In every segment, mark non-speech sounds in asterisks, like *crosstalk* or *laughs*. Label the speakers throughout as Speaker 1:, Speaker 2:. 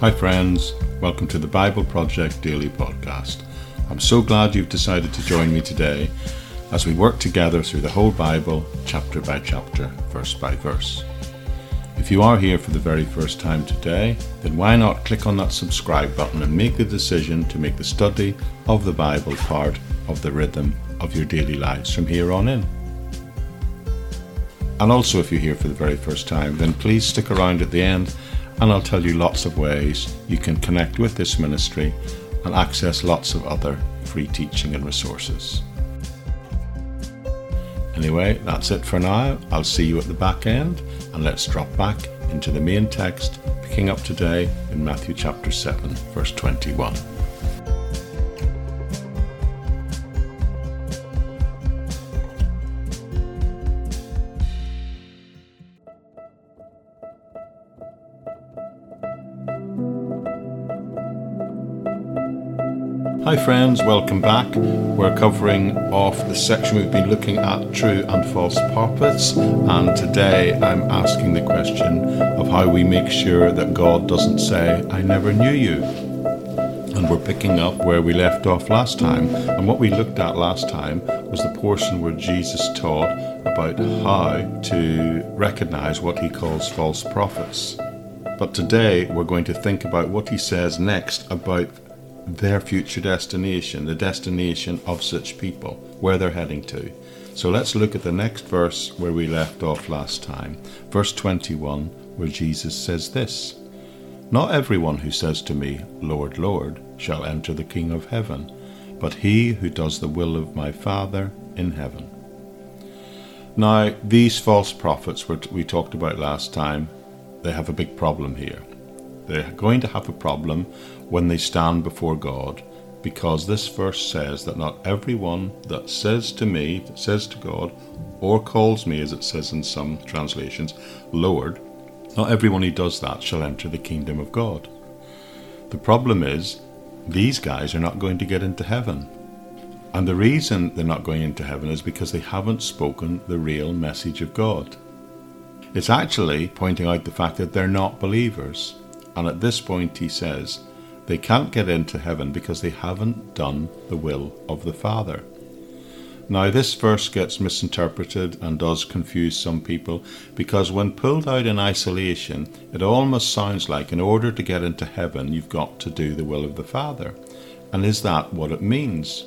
Speaker 1: Hi, friends. Welcome to the Bible Project Daily Podcast. I'm so glad you've decided to join me today as we work together through the whole Bible, chapter by chapter, verse by verse. If you are here for the very first time today, then why not click on that subscribe button and make the decision to make the study of the Bible part of the rhythm of your daily lives from here on in. And also, if you're here for the very first time, then please stick around at the end and I'll tell you lots of ways you can connect with this ministry and access lots of other free teaching and resources. Anyway, that's it for now. I'll see you at the back end and let's drop back into the main text, picking up today in Matthew chapter 7, verse 21. Hi, friends, welcome back. We're covering off the section we've been looking at true and false prophets, and today I'm asking the question of how we make sure that God doesn't say, I never knew you. And we're picking up where we left off last time, and what we looked at last time was the portion where Jesus taught about how to recognize what he calls false prophets. But today we're going to think about what he says next about their future destination, the destination of such people, where they're heading to. So let's look at the next verse where we left off last time, verse 21, where Jesus says this Not everyone who says to me, Lord, Lord, shall enter the King of heaven, but he who does the will of my Father in heaven. Now, these false prophets we talked about last time, they have a big problem here. They're going to have a problem when they stand before God because this verse says that not everyone that says to me, says to God, or calls me, as it says in some translations, Lord, not everyone who does that shall enter the kingdom of God. The problem is, these guys are not going to get into heaven. And the reason they're not going into heaven is because they haven't spoken the real message of God. It's actually pointing out the fact that they're not believers. And at this point, he says, they can't get into heaven because they haven't done the will of the Father. Now, this verse gets misinterpreted and does confuse some people because, when pulled out in isolation, it almost sounds like in order to get into heaven, you've got to do the will of the Father. And is that what it means?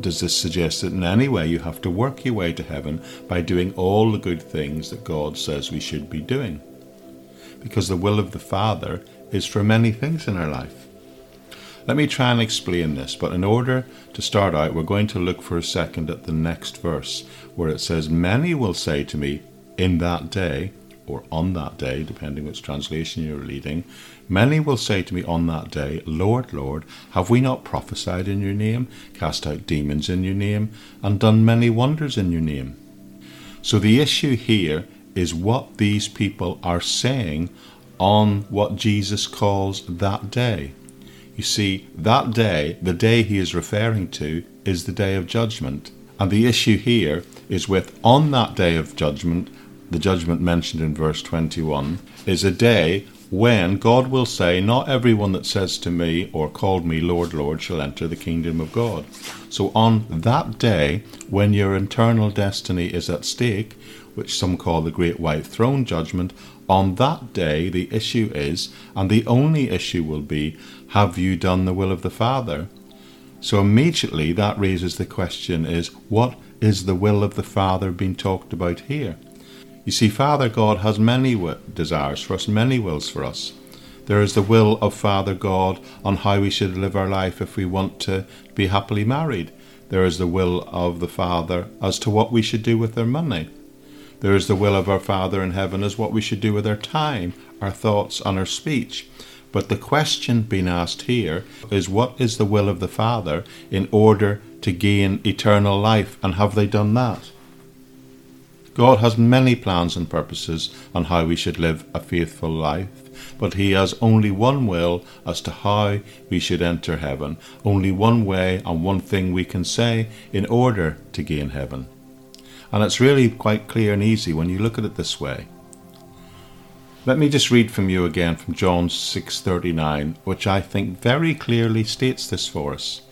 Speaker 1: Does this suggest that in any way you have to work your way to heaven by doing all the good things that God says we should be doing? because the will of the Father is for many things in our life. Let me try and explain this, but in order to start out, we're going to look for a second at the next verse, where it says, Many will say to me in that day, or on that day, depending which translation you're reading, many will say to me on that day, Lord, Lord, have we not prophesied in your name, cast out demons in your name, and done many wonders in your name? So the issue here is what these people are saying on what Jesus calls that day. You see, that day, the day he is referring to, is the day of judgment. And the issue here is with on that day of judgment, the judgment mentioned in verse 21, is a day when God will say, Not everyone that says to me or called me Lord, Lord shall enter the kingdom of God. So on that day, when your eternal destiny is at stake, which some call the Great White Throne Judgment, on that day the issue is, and the only issue will be, have you done the will of the Father? So immediately that raises the question is, what is the will of the Father being talked about here? You see, Father God has many desires for us, many wills for us. There is the will of Father God on how we should live our life if we want to be happily married. There is the will of the Father as to what we should do with our money. There is the will of our Father in heaven as what we should do with our time, our thoughts, and our speech. But the question being asked here is what is the will of the Father in order to gain eternal life, and have they done that? God has many plans and purposes on how we should live a faithful life, but He has only one will as to how we should enter heaven, only one way and one thing we can say in order to gain heaven. And it's really quite clear and easy when you look at it this way. Let me just read from you again from John 6:39, which I think very clearly states this for us.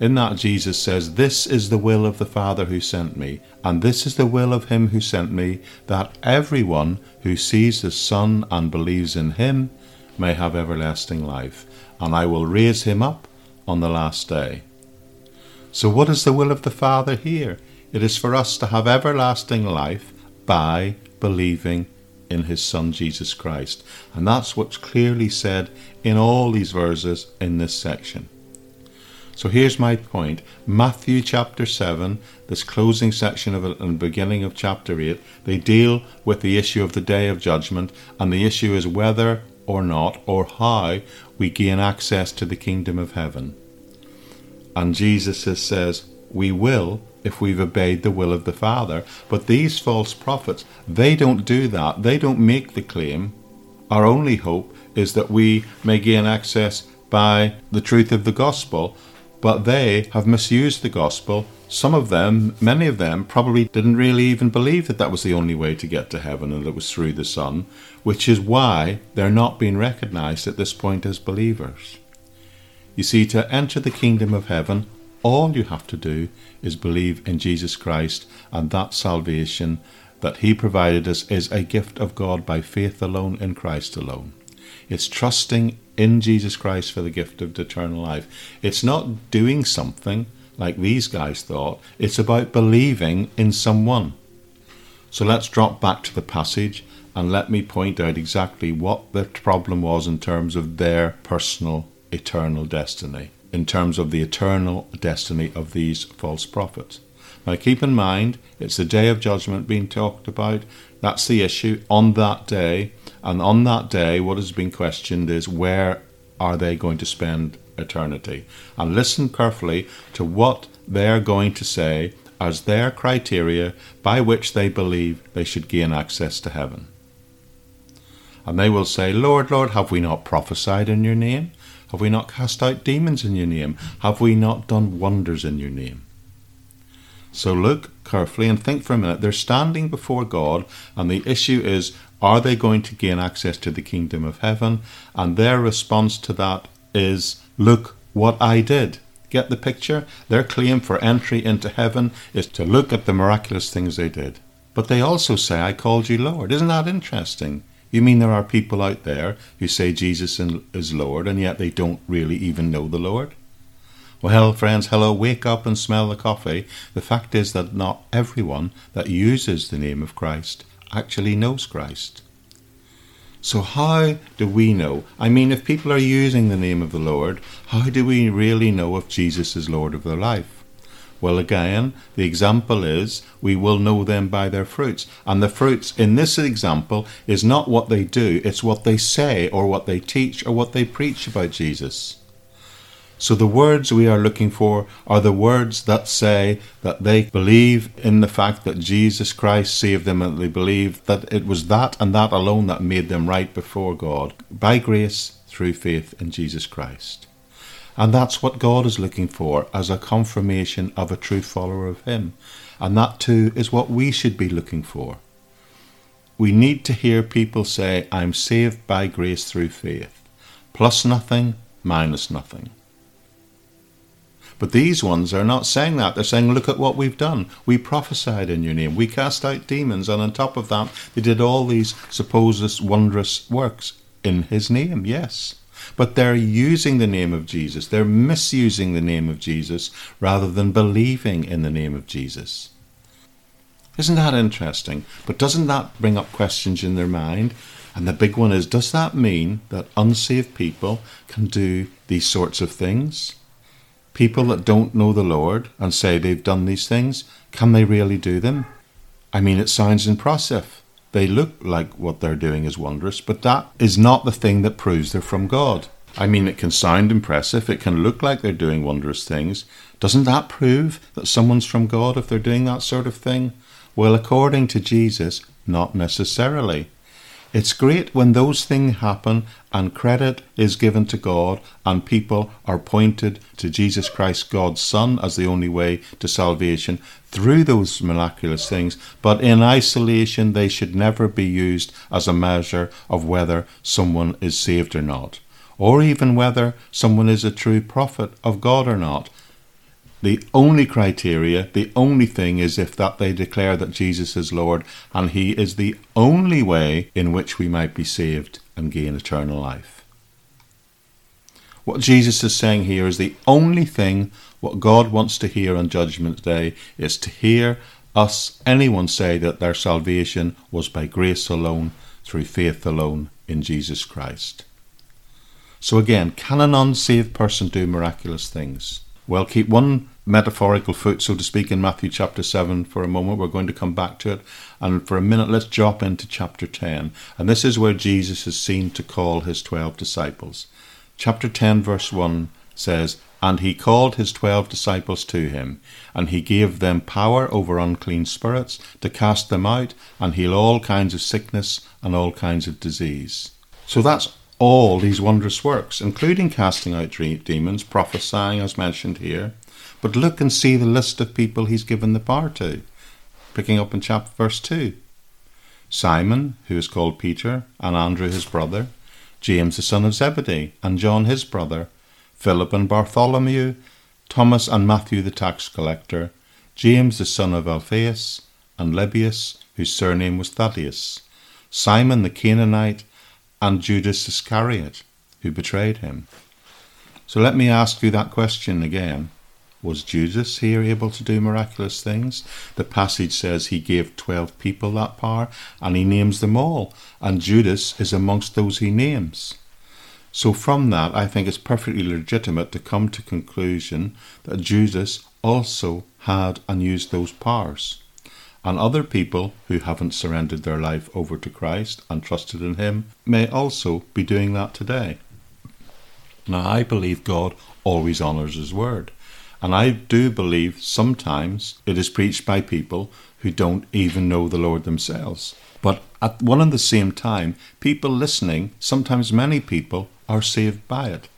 Speaker 1: In that Jesus says, "This is the will of the Father who sent me, and this is the will of him who sent me, that everyone who sees the Son and believes in him may have everlasting life, and I will raise him up on the last day." So what is the will of the Father here? It is for us to have everlasting life by believing in his Son Jesus Christ. And that's what's clearly said in all these verses in this section. So here's my point Matthew chapter 7, this closing section of it and beginning of chapter 8, they deal with the issue of the day of judgment, and the issue is whether or not or how we gain access to the kingdom of heaven. And Jesus says, We will if we've obeyed the will of the Father. But these false prophets, they don't do that. They don't make the claim. Our only hope is that we may gain access by the truth of the gospel. But they have misused the gospel. Some of them, many of them, probably didn't really even believe that that was the only way to get to heaven and it was through the Son, which is why they're not being recognized at this point as believers. You see, to enter the kingdom of heaven, all you have to do is believe in Jesus Christ, and that salvation that He provided us is a gift of God by faith alone in Christ alone. It's trusting in Jesus Christ for the gift of eternal life. It's not doing something like these guys thought, it's about believing in someone. So let's drop back to the passage and let me point out exactly what the problem was in terms of their personal eternal destiny in terms of the eternal destiny of these false prophets. Now, keep in mind, it's the day of judgment being talked about. That's the issue on that day. And on that day, what has been questioned is where are they going to spend eternity? And listen carefully to what they're going to say as their criteria by which they believe they should gain access to heaven. And they will say, Lord, Lord, have we not prophesied in your name? Have we not cast out demons in your name? Have we not done wonders in your name? So look carefully and think for a minute. They're standing before God, and the issue is are they going to gain access to the kingdom of heaven? And their response to that is look what I did. Get the picture? Their claim for entry into heaven is to look at the miraculous things they did. But they also say, I called you Lord. Isn't that interesting? You mean there are people out there who say Jesus is Lord and yet they don't really even know the Lord? Well, friends, hello, wake up and smell the coffee. The fact is that not everyone that uses the name of Christ actually knows Christ. So, how do we know? I mean, if people are using the name of the Lord, how do we really know if Jesus is Lord of their life? Well, again, the example is we will know them by their fruits. And the fruits in this example is not what they do, it's what they say or what they teach or what they preach about Jesus. So the words we are looking for are the words that say that they believe in the fact that Jesus Christ saved them and they believe that it was that and that alone that made them right before God by grace through faith in Jesus Christ. And that's what God is looking for as a confirmation of a true follower of Him. And that too is what we should be looking for. We need to hear people say, I'm saved by grace through faith. Plus nothing, minus nothing. But these ones are not saying that. They're saying, look at what we've done. We prophesied in your name. We cast out demons. And on top of that, they did all these supposed wondrous works in his name. Yes but they're using the name of Jesus. They're misusing the name of Jesus rather than believing in the name of Jesus. Isn't that interesting? But doesn't that bring up questions in their mind? And the big one is does that mean that unsaved people can do these sorts of things? People that don't know the Lord and say they've done these things, can they really do them? I mean, it sounds impressive. They look like what they're doing is wondrous, but that is not the thing that proves they're from God. I mean, it can sound impressive, it can look like they're doing wondrous things. Doesn't that prove that someone's from God if they're doing that sort of thing? Well, according to Jesus, not necessarily. It's great when those things happen and credit is given to God and people are pointed to Jesus Christ, God's Son, as the only way to salvation through those miraculous things. But in isolation, they should never be used as a measure of whether someone is saved or not, or even whether someone is a true prophet of God or not. The only criteria, the only thing is if that they declare that Jesus is Lord and he is the only way in which we might be saved and gain eternal life. What Jesus is saying here is the only thing what God wants to hear on Judgment Day is to hear us, anyone, say that their salvation was by grace alone, through faith alone in Jesus Christ. So again, can an unsaved person do miraculous things? Well, keep one metaphorical foot, so to speak, in Matthew chapter 7 for a moment. We're going to come back to it. And for a minute, let's drop into chapter 10. And this is where Jesus is seen to call his 12 disciples. Chapter 10, verse 1 says, And he called his 12 disciples to him, and he gave them power over unclean spirits to cast them out and heal all kinds of sickness and all kinds of disease. So that's all these wondrous works, including casting out demons, prophesying, as mentioned here, but look and see the list of people he's given the power to. Picking up in chapter verse 2. Simon, who is called Peter, and Andrew his brother, James the son of Zebedee, and John his brother, Philip and Bartholomew, Thomas and Matthew the tax collector, James the son of Alphaeus, and Lebbaeus, whose surname was Thaddeus, Simon the Canaanite, and Judas Iscariot, who betrayed him. So let me ask you that question again. Was Judas here able to do miraculous things? The passage says he gave 12 people that power and he names them all, and Judas is amongst those he names. So from that, I think it's perfectly legitimate to come to conclusion that Judas also had and used those powers. And other people who haven't surrendered their life over to Christ and trusted in Him may also be doing that today. Now, I believe God always honours His word. And I do believe sometimes it is preached by people who don't even know the Lord themselves. But at one and the same time, people listening, sometimes many people, are saved by it.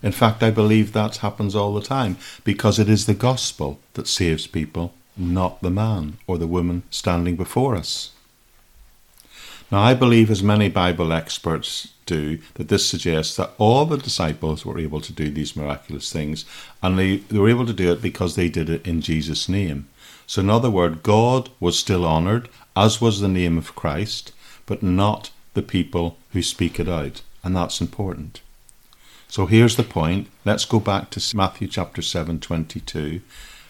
Speaker 1: In fact, I believe that happens all the time because it is the gospel that saves people, not the man or the woman standing before us. Now, I believe, as many Bible experts do, that this suggests that all the disciples were able to do these miraculous things, and they, they were able to do it because they did it in Jesus' name. So, in other words, God was still honoured, as was the name of Christ, but not the people who speak it out, and that's important. So here's the point. Let's go back to Matthew chapter 7, 22,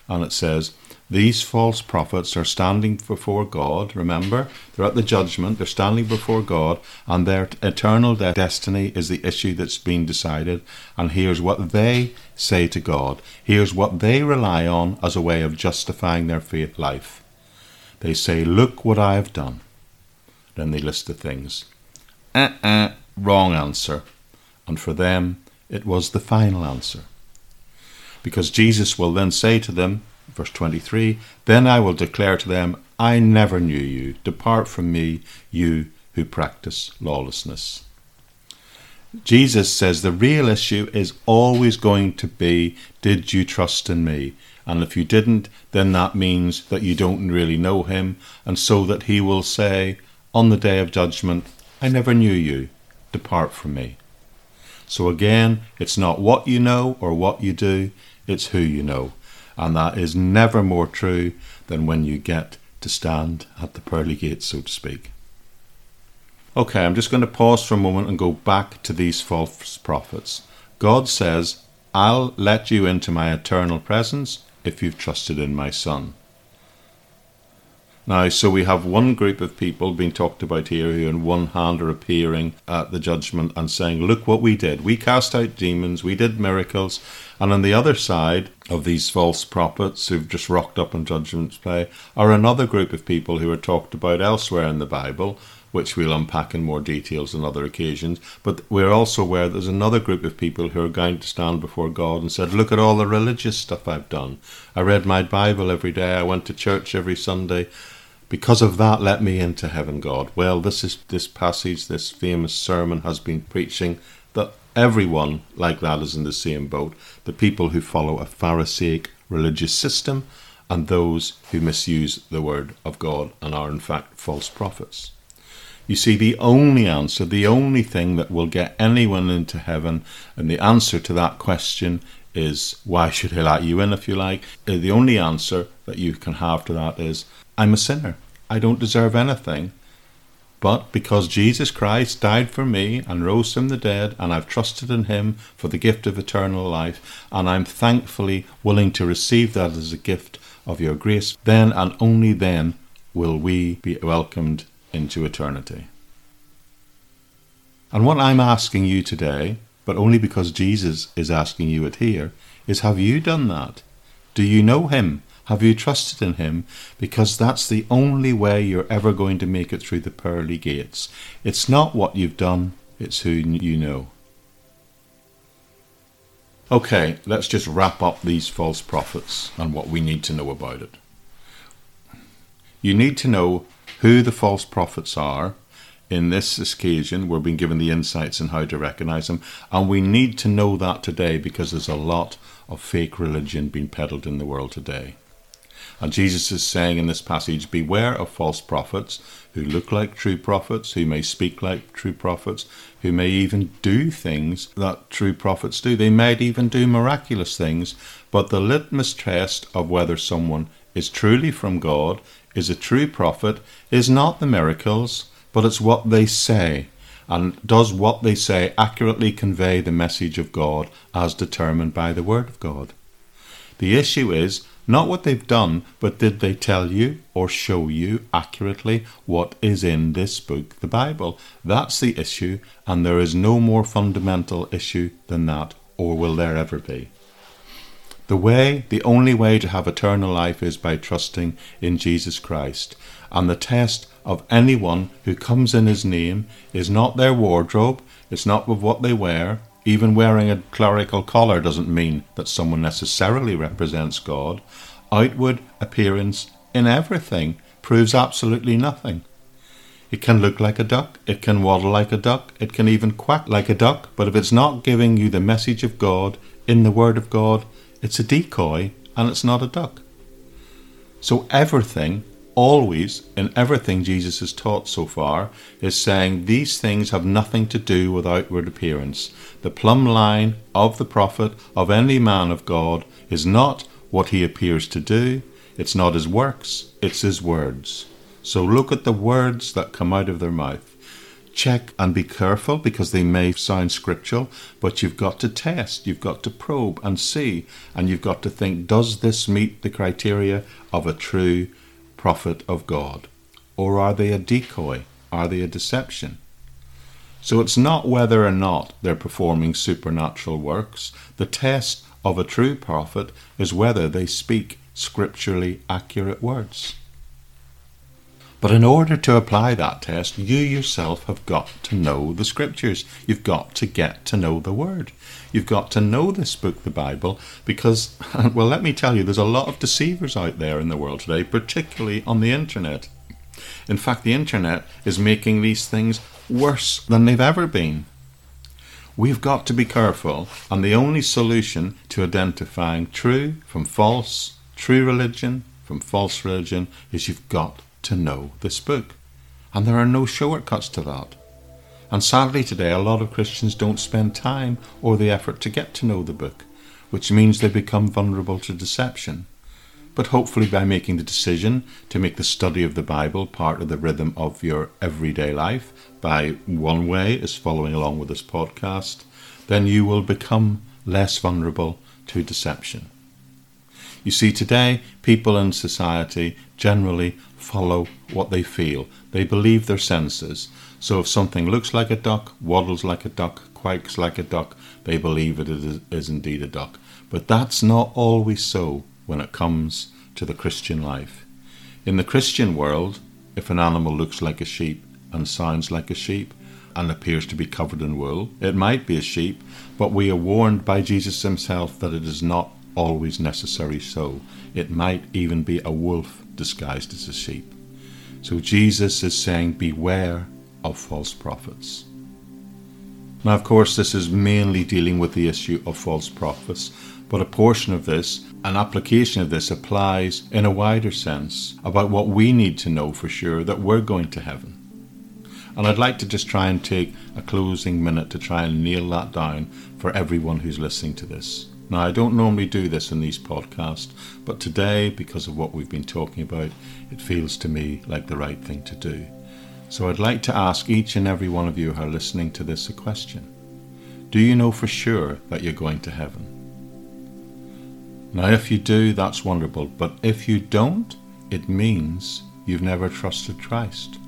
Speaker 1: and it says, these false prophets are standing before God. Remember, they're at the judgment, they're standing before God, and their eternal destiny is the issue that's been decided. And here's what they say to God. Here's what they rely on as a way of justifying their faith life. They say, Look what I have done. Then they list the things. Uh uh, wrong answer. And for them, it was the final answer. Because Jesus will then say to them, Verse 23 Then I will declare to them, I never knew you. Depart from me, you who practice lawlessness. Jesus says the real issue is always going to be Did you trust in me? And if you didn't, then that means that you don't really know him, and so that he will say, On the day of judgment, I never knew you. Depart from me. So again, it's not what you know or what you do, it's who you know and that is never more true than when you get to stand at the pearly gates, so to speak. Okay, I'm just going to pause for a moment and go back to these false prophets. God says, I'll let you into my eternal presence if you've trusted in my Son. Now, so we have one group of people being talked about here who, in one hand, are appearing at the judgment and saying, Look what we did. We cast out demons, we did miracles. And on the other side of these false prophets who've just rocked up in Judgment's Day are another group of people who are talked about elsewhere in the Bible, which we'll unpack in more details on other occasions. But we're also aware there's another group of people who are going to stand before God and said, Look at all the religious stuff I've done. I read my Bible every day, I went to church every Sunday Because of that, let me into heaven, God. Well, this is this passage, this famous sermon has been preaching that everyone like that is in the same boat. The people who follow a Pharisaic religious system and those who misuse the word of God and are in fact false prophets. You see, the only answer, the only thing that will get anyone into heaven, and the answer to that question is why should he let you in, if you like? Uh, the only answer that you can have to that is I'm a sinner. I don't deserve anything. But because Jesus Christ died for me and rose from the dead, and I've trusted in him for the gift of eternal life, and I'm thankfully willing to receive that as a gift of your grace, then and only then will we be welcomed into eternity. And what I'm asking you today, but only because Jesus is asking you it here, is have you done that? Do you know him? Have you trusted in him? Because that's the only way you're ever going to make it through the pearly gates. It's not what you've done, it's who you know. Okay, let's just wrap up these false prophets and what we need to know about it. You need to know who the false prophets are. In this occasion, we're being given the insights on how to recognize them, and we need to know that today because there's a lot of fake religion being peddled in the world today. And Jesus is saying in this passage, Beware of false prophets who look like true prophets, who may speak like true prophets, who may even do things that true prophets do. They might even do miraculous things, but the litmus test of whether someone is truly from God is a true prophet is not the miracles, but it's what they say. And does what they say accurately convey the message of God as determined by the Word of God? The issue is not what they've done, but did they tell you or show you accurately what is in this book, the Bible? That's the issue, and there is no more fundamental issue than that, or will there ever be. The way, the only way to have eternal life is by trusting in Jesus Christ. And the test of anyone who comes in his name is not their wardrobe, it's not with what they wear. Even wearing a clerical collar doesn't mean that someone necessarily represents God. Outward appearance in everything proves absolutely nothing. It can look like a duck, it can waddle like a duck, it can even quack like a duck, but if it's not giving you the message of God in the Word of God, it's a decoy and it's not a duck. So everything, always, in everything Jesus has taught so far, is saying these things have nothing to do with outward appearance. The plumb line of the prophet, of any man of God, is not what he appears to do, it's not his works, it's his words. So look at the words that come out of their mouth check and be careful because they may sound scriptural, but you've got to test, you've got to probe and see, and you've got to think does this meet the criteria of a true prophet of God? Or are they a decoy? Are they a deception? So it's not whether or not they're performing supernatural works. The test of a true prophet is whether they speak scripturally accurate words. But in order to apply that test, you yourself have got to know the scriptures. You've got to get to know the word. You've got to know this book, the Bible, because, *laughs* well, let me tell you, there's a lot of deceivers out there in the world today, particularly on the internet. In fact, the internet is making these things worse than they've ever been. We've got to be careful, and the only solution to identifying true from false, true religion from false religion, is you've got to know this book. And there are no shortcuts to that. And sadly, today, a lot of Christians don't spend time or the effort to get to know the book, which means they become vulnerable to deception. But hopefully, by making the decision to make the study of the Bible part of the rhythm of your everyday life, by one way is following along with this podcast, then you will become less vulnerable to deception. You see, today, people in society generally follow what they feel. They believe their senses. So if something looks like a duck, waddles like a duck, quakes like a duck, they believe it is, is indeed a duck. But that's not always so when it comes to the Christian life. In the Christian world, if an animal looks like a sheep and sounds like a sheep and appears to be covered in wool, it might be a sheep, but we are warned by Jesus himself that it is not always necessary so. It might even be a wolf disguised as a sheep. So Jesus is saying, Beware of false prophets. Now, of course, this is mainly dealing with the issue of false prophets, but a portion of this, an application of this, applies in a wider sense about what we need to know for sure that we're going to heaven. And I'd like to just try and take a closing minute to try and nail that down for everyone who's listening to this. Now, I don't normally do this in these podcasts, but today, because of what we've been talking about, it feels to me like the right thing to do. So I'd like to ask each and every one of you who are listening to this a question. Do you know for sure that you're going to heaven? Now, if you do, that's wonderful, but if you don't, it means you've never trusted Christ.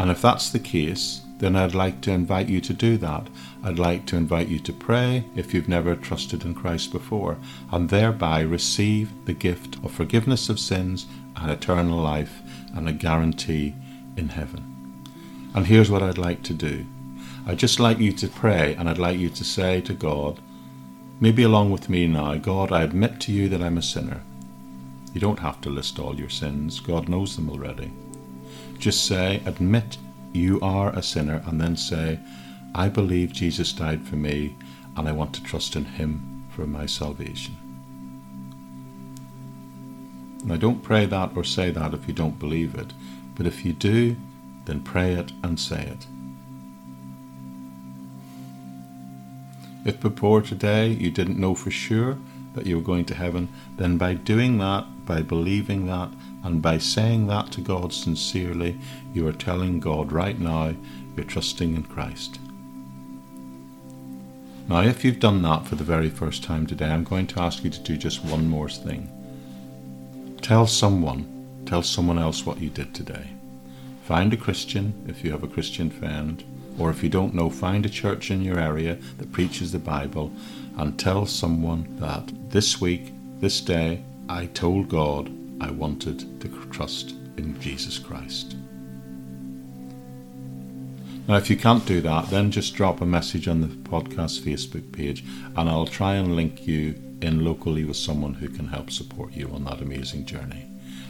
Speaker 1: And if that's the case, then I'd like to invite you to do that. I'd like to invite you to pray if you've never trusted in Christ before, and thereby receive the gift of forgiveness of sins and eternal life and a guarantee in heaven. And here's what I'd like to do I'd just like you to pray and I'd like you to say to God, maybe along with me now, God, I admit to you that I'm a sinner. You don't have to list all your sins, God knows them already. Just say, admit you are a sinner, and then say, I believe Jesus died for me and I want to trust in Him for my salvation. Now, don't pray that or say that if you don't believe it. But if you do, then pray it and say it. If before today you didn't know for sure that you were going to heaven, then by doing that, by believing that, and by saying that to God sincerely, you are telling God right now you're trusting in Christ. Now, if you've done that for the very first time today, I'm going to ask you to do just one more thing. Tell someone Tell someone else what you did today. Find a Christian if you have a Christian friend, or if you don't know, find a church in your area that preaches the Bible and tell someone that this week, this day, I told God I wanted to trust in Jesus Christ. Now, if you can't do that, then just drop a message on the podcast Facebook page and I'll try and link you in locally with someone who can help support you on that amazing journey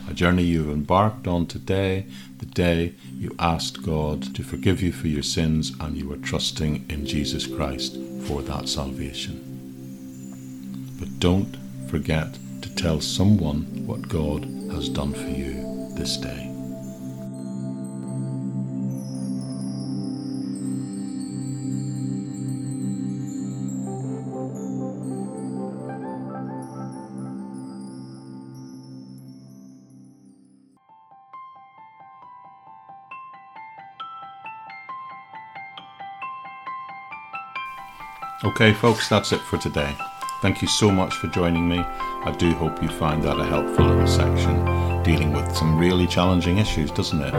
Speaker 1: a journey you've embarked on today, the day you asked God to forgive you for your sins and you were trusting in Jesus Christ for that salvation. But don't forget to tell someone what God has done for you this day. Okay, folks, that's it for today. Thank you so much for joining me. I do hope you find that a helpful little section dealing with some really challenging issues, doesn't it?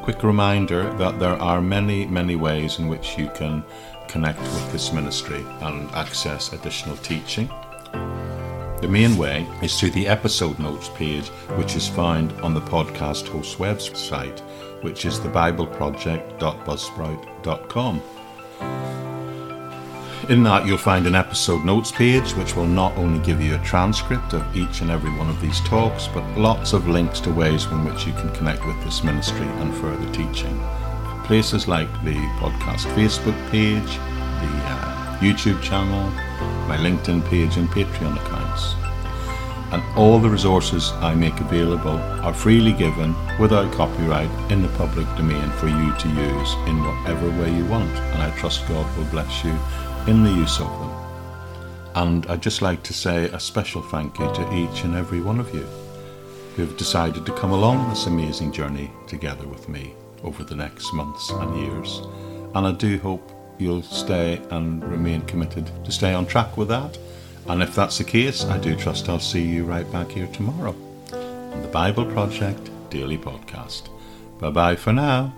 Speaker 1: Quick reminder that there are many, many ways in which you can connect with this ministry and access additional teaching. The main way is through the episode notes page, which is found on the podcast host's website, which is thebibleproject.buzzsprout.com. In that, you'll find an episode notes page which will not only give you a transcript of each and every one of these talks, but lots of links to ways in which you can connect with this ministry and further teaching. Places like the podcast Facebook page, the uh, YouTube channel, my LinkedIn page, and Patreon accounts. And all the resources I make available are freely given without copyright in the public domain for you to use in whatever way you want. And I trust God will bless you in the use of them. And I'd just like to say a special thank you to each and every one of you who have decided to come along this amazing journey together with me over the next months and years. And I do hope you'll stay and remain committed to stay on track with that. And if that's the case, I do trust I'll see you right back here tomorrow on the Bible Project Daily Podcast. Bye bye for now.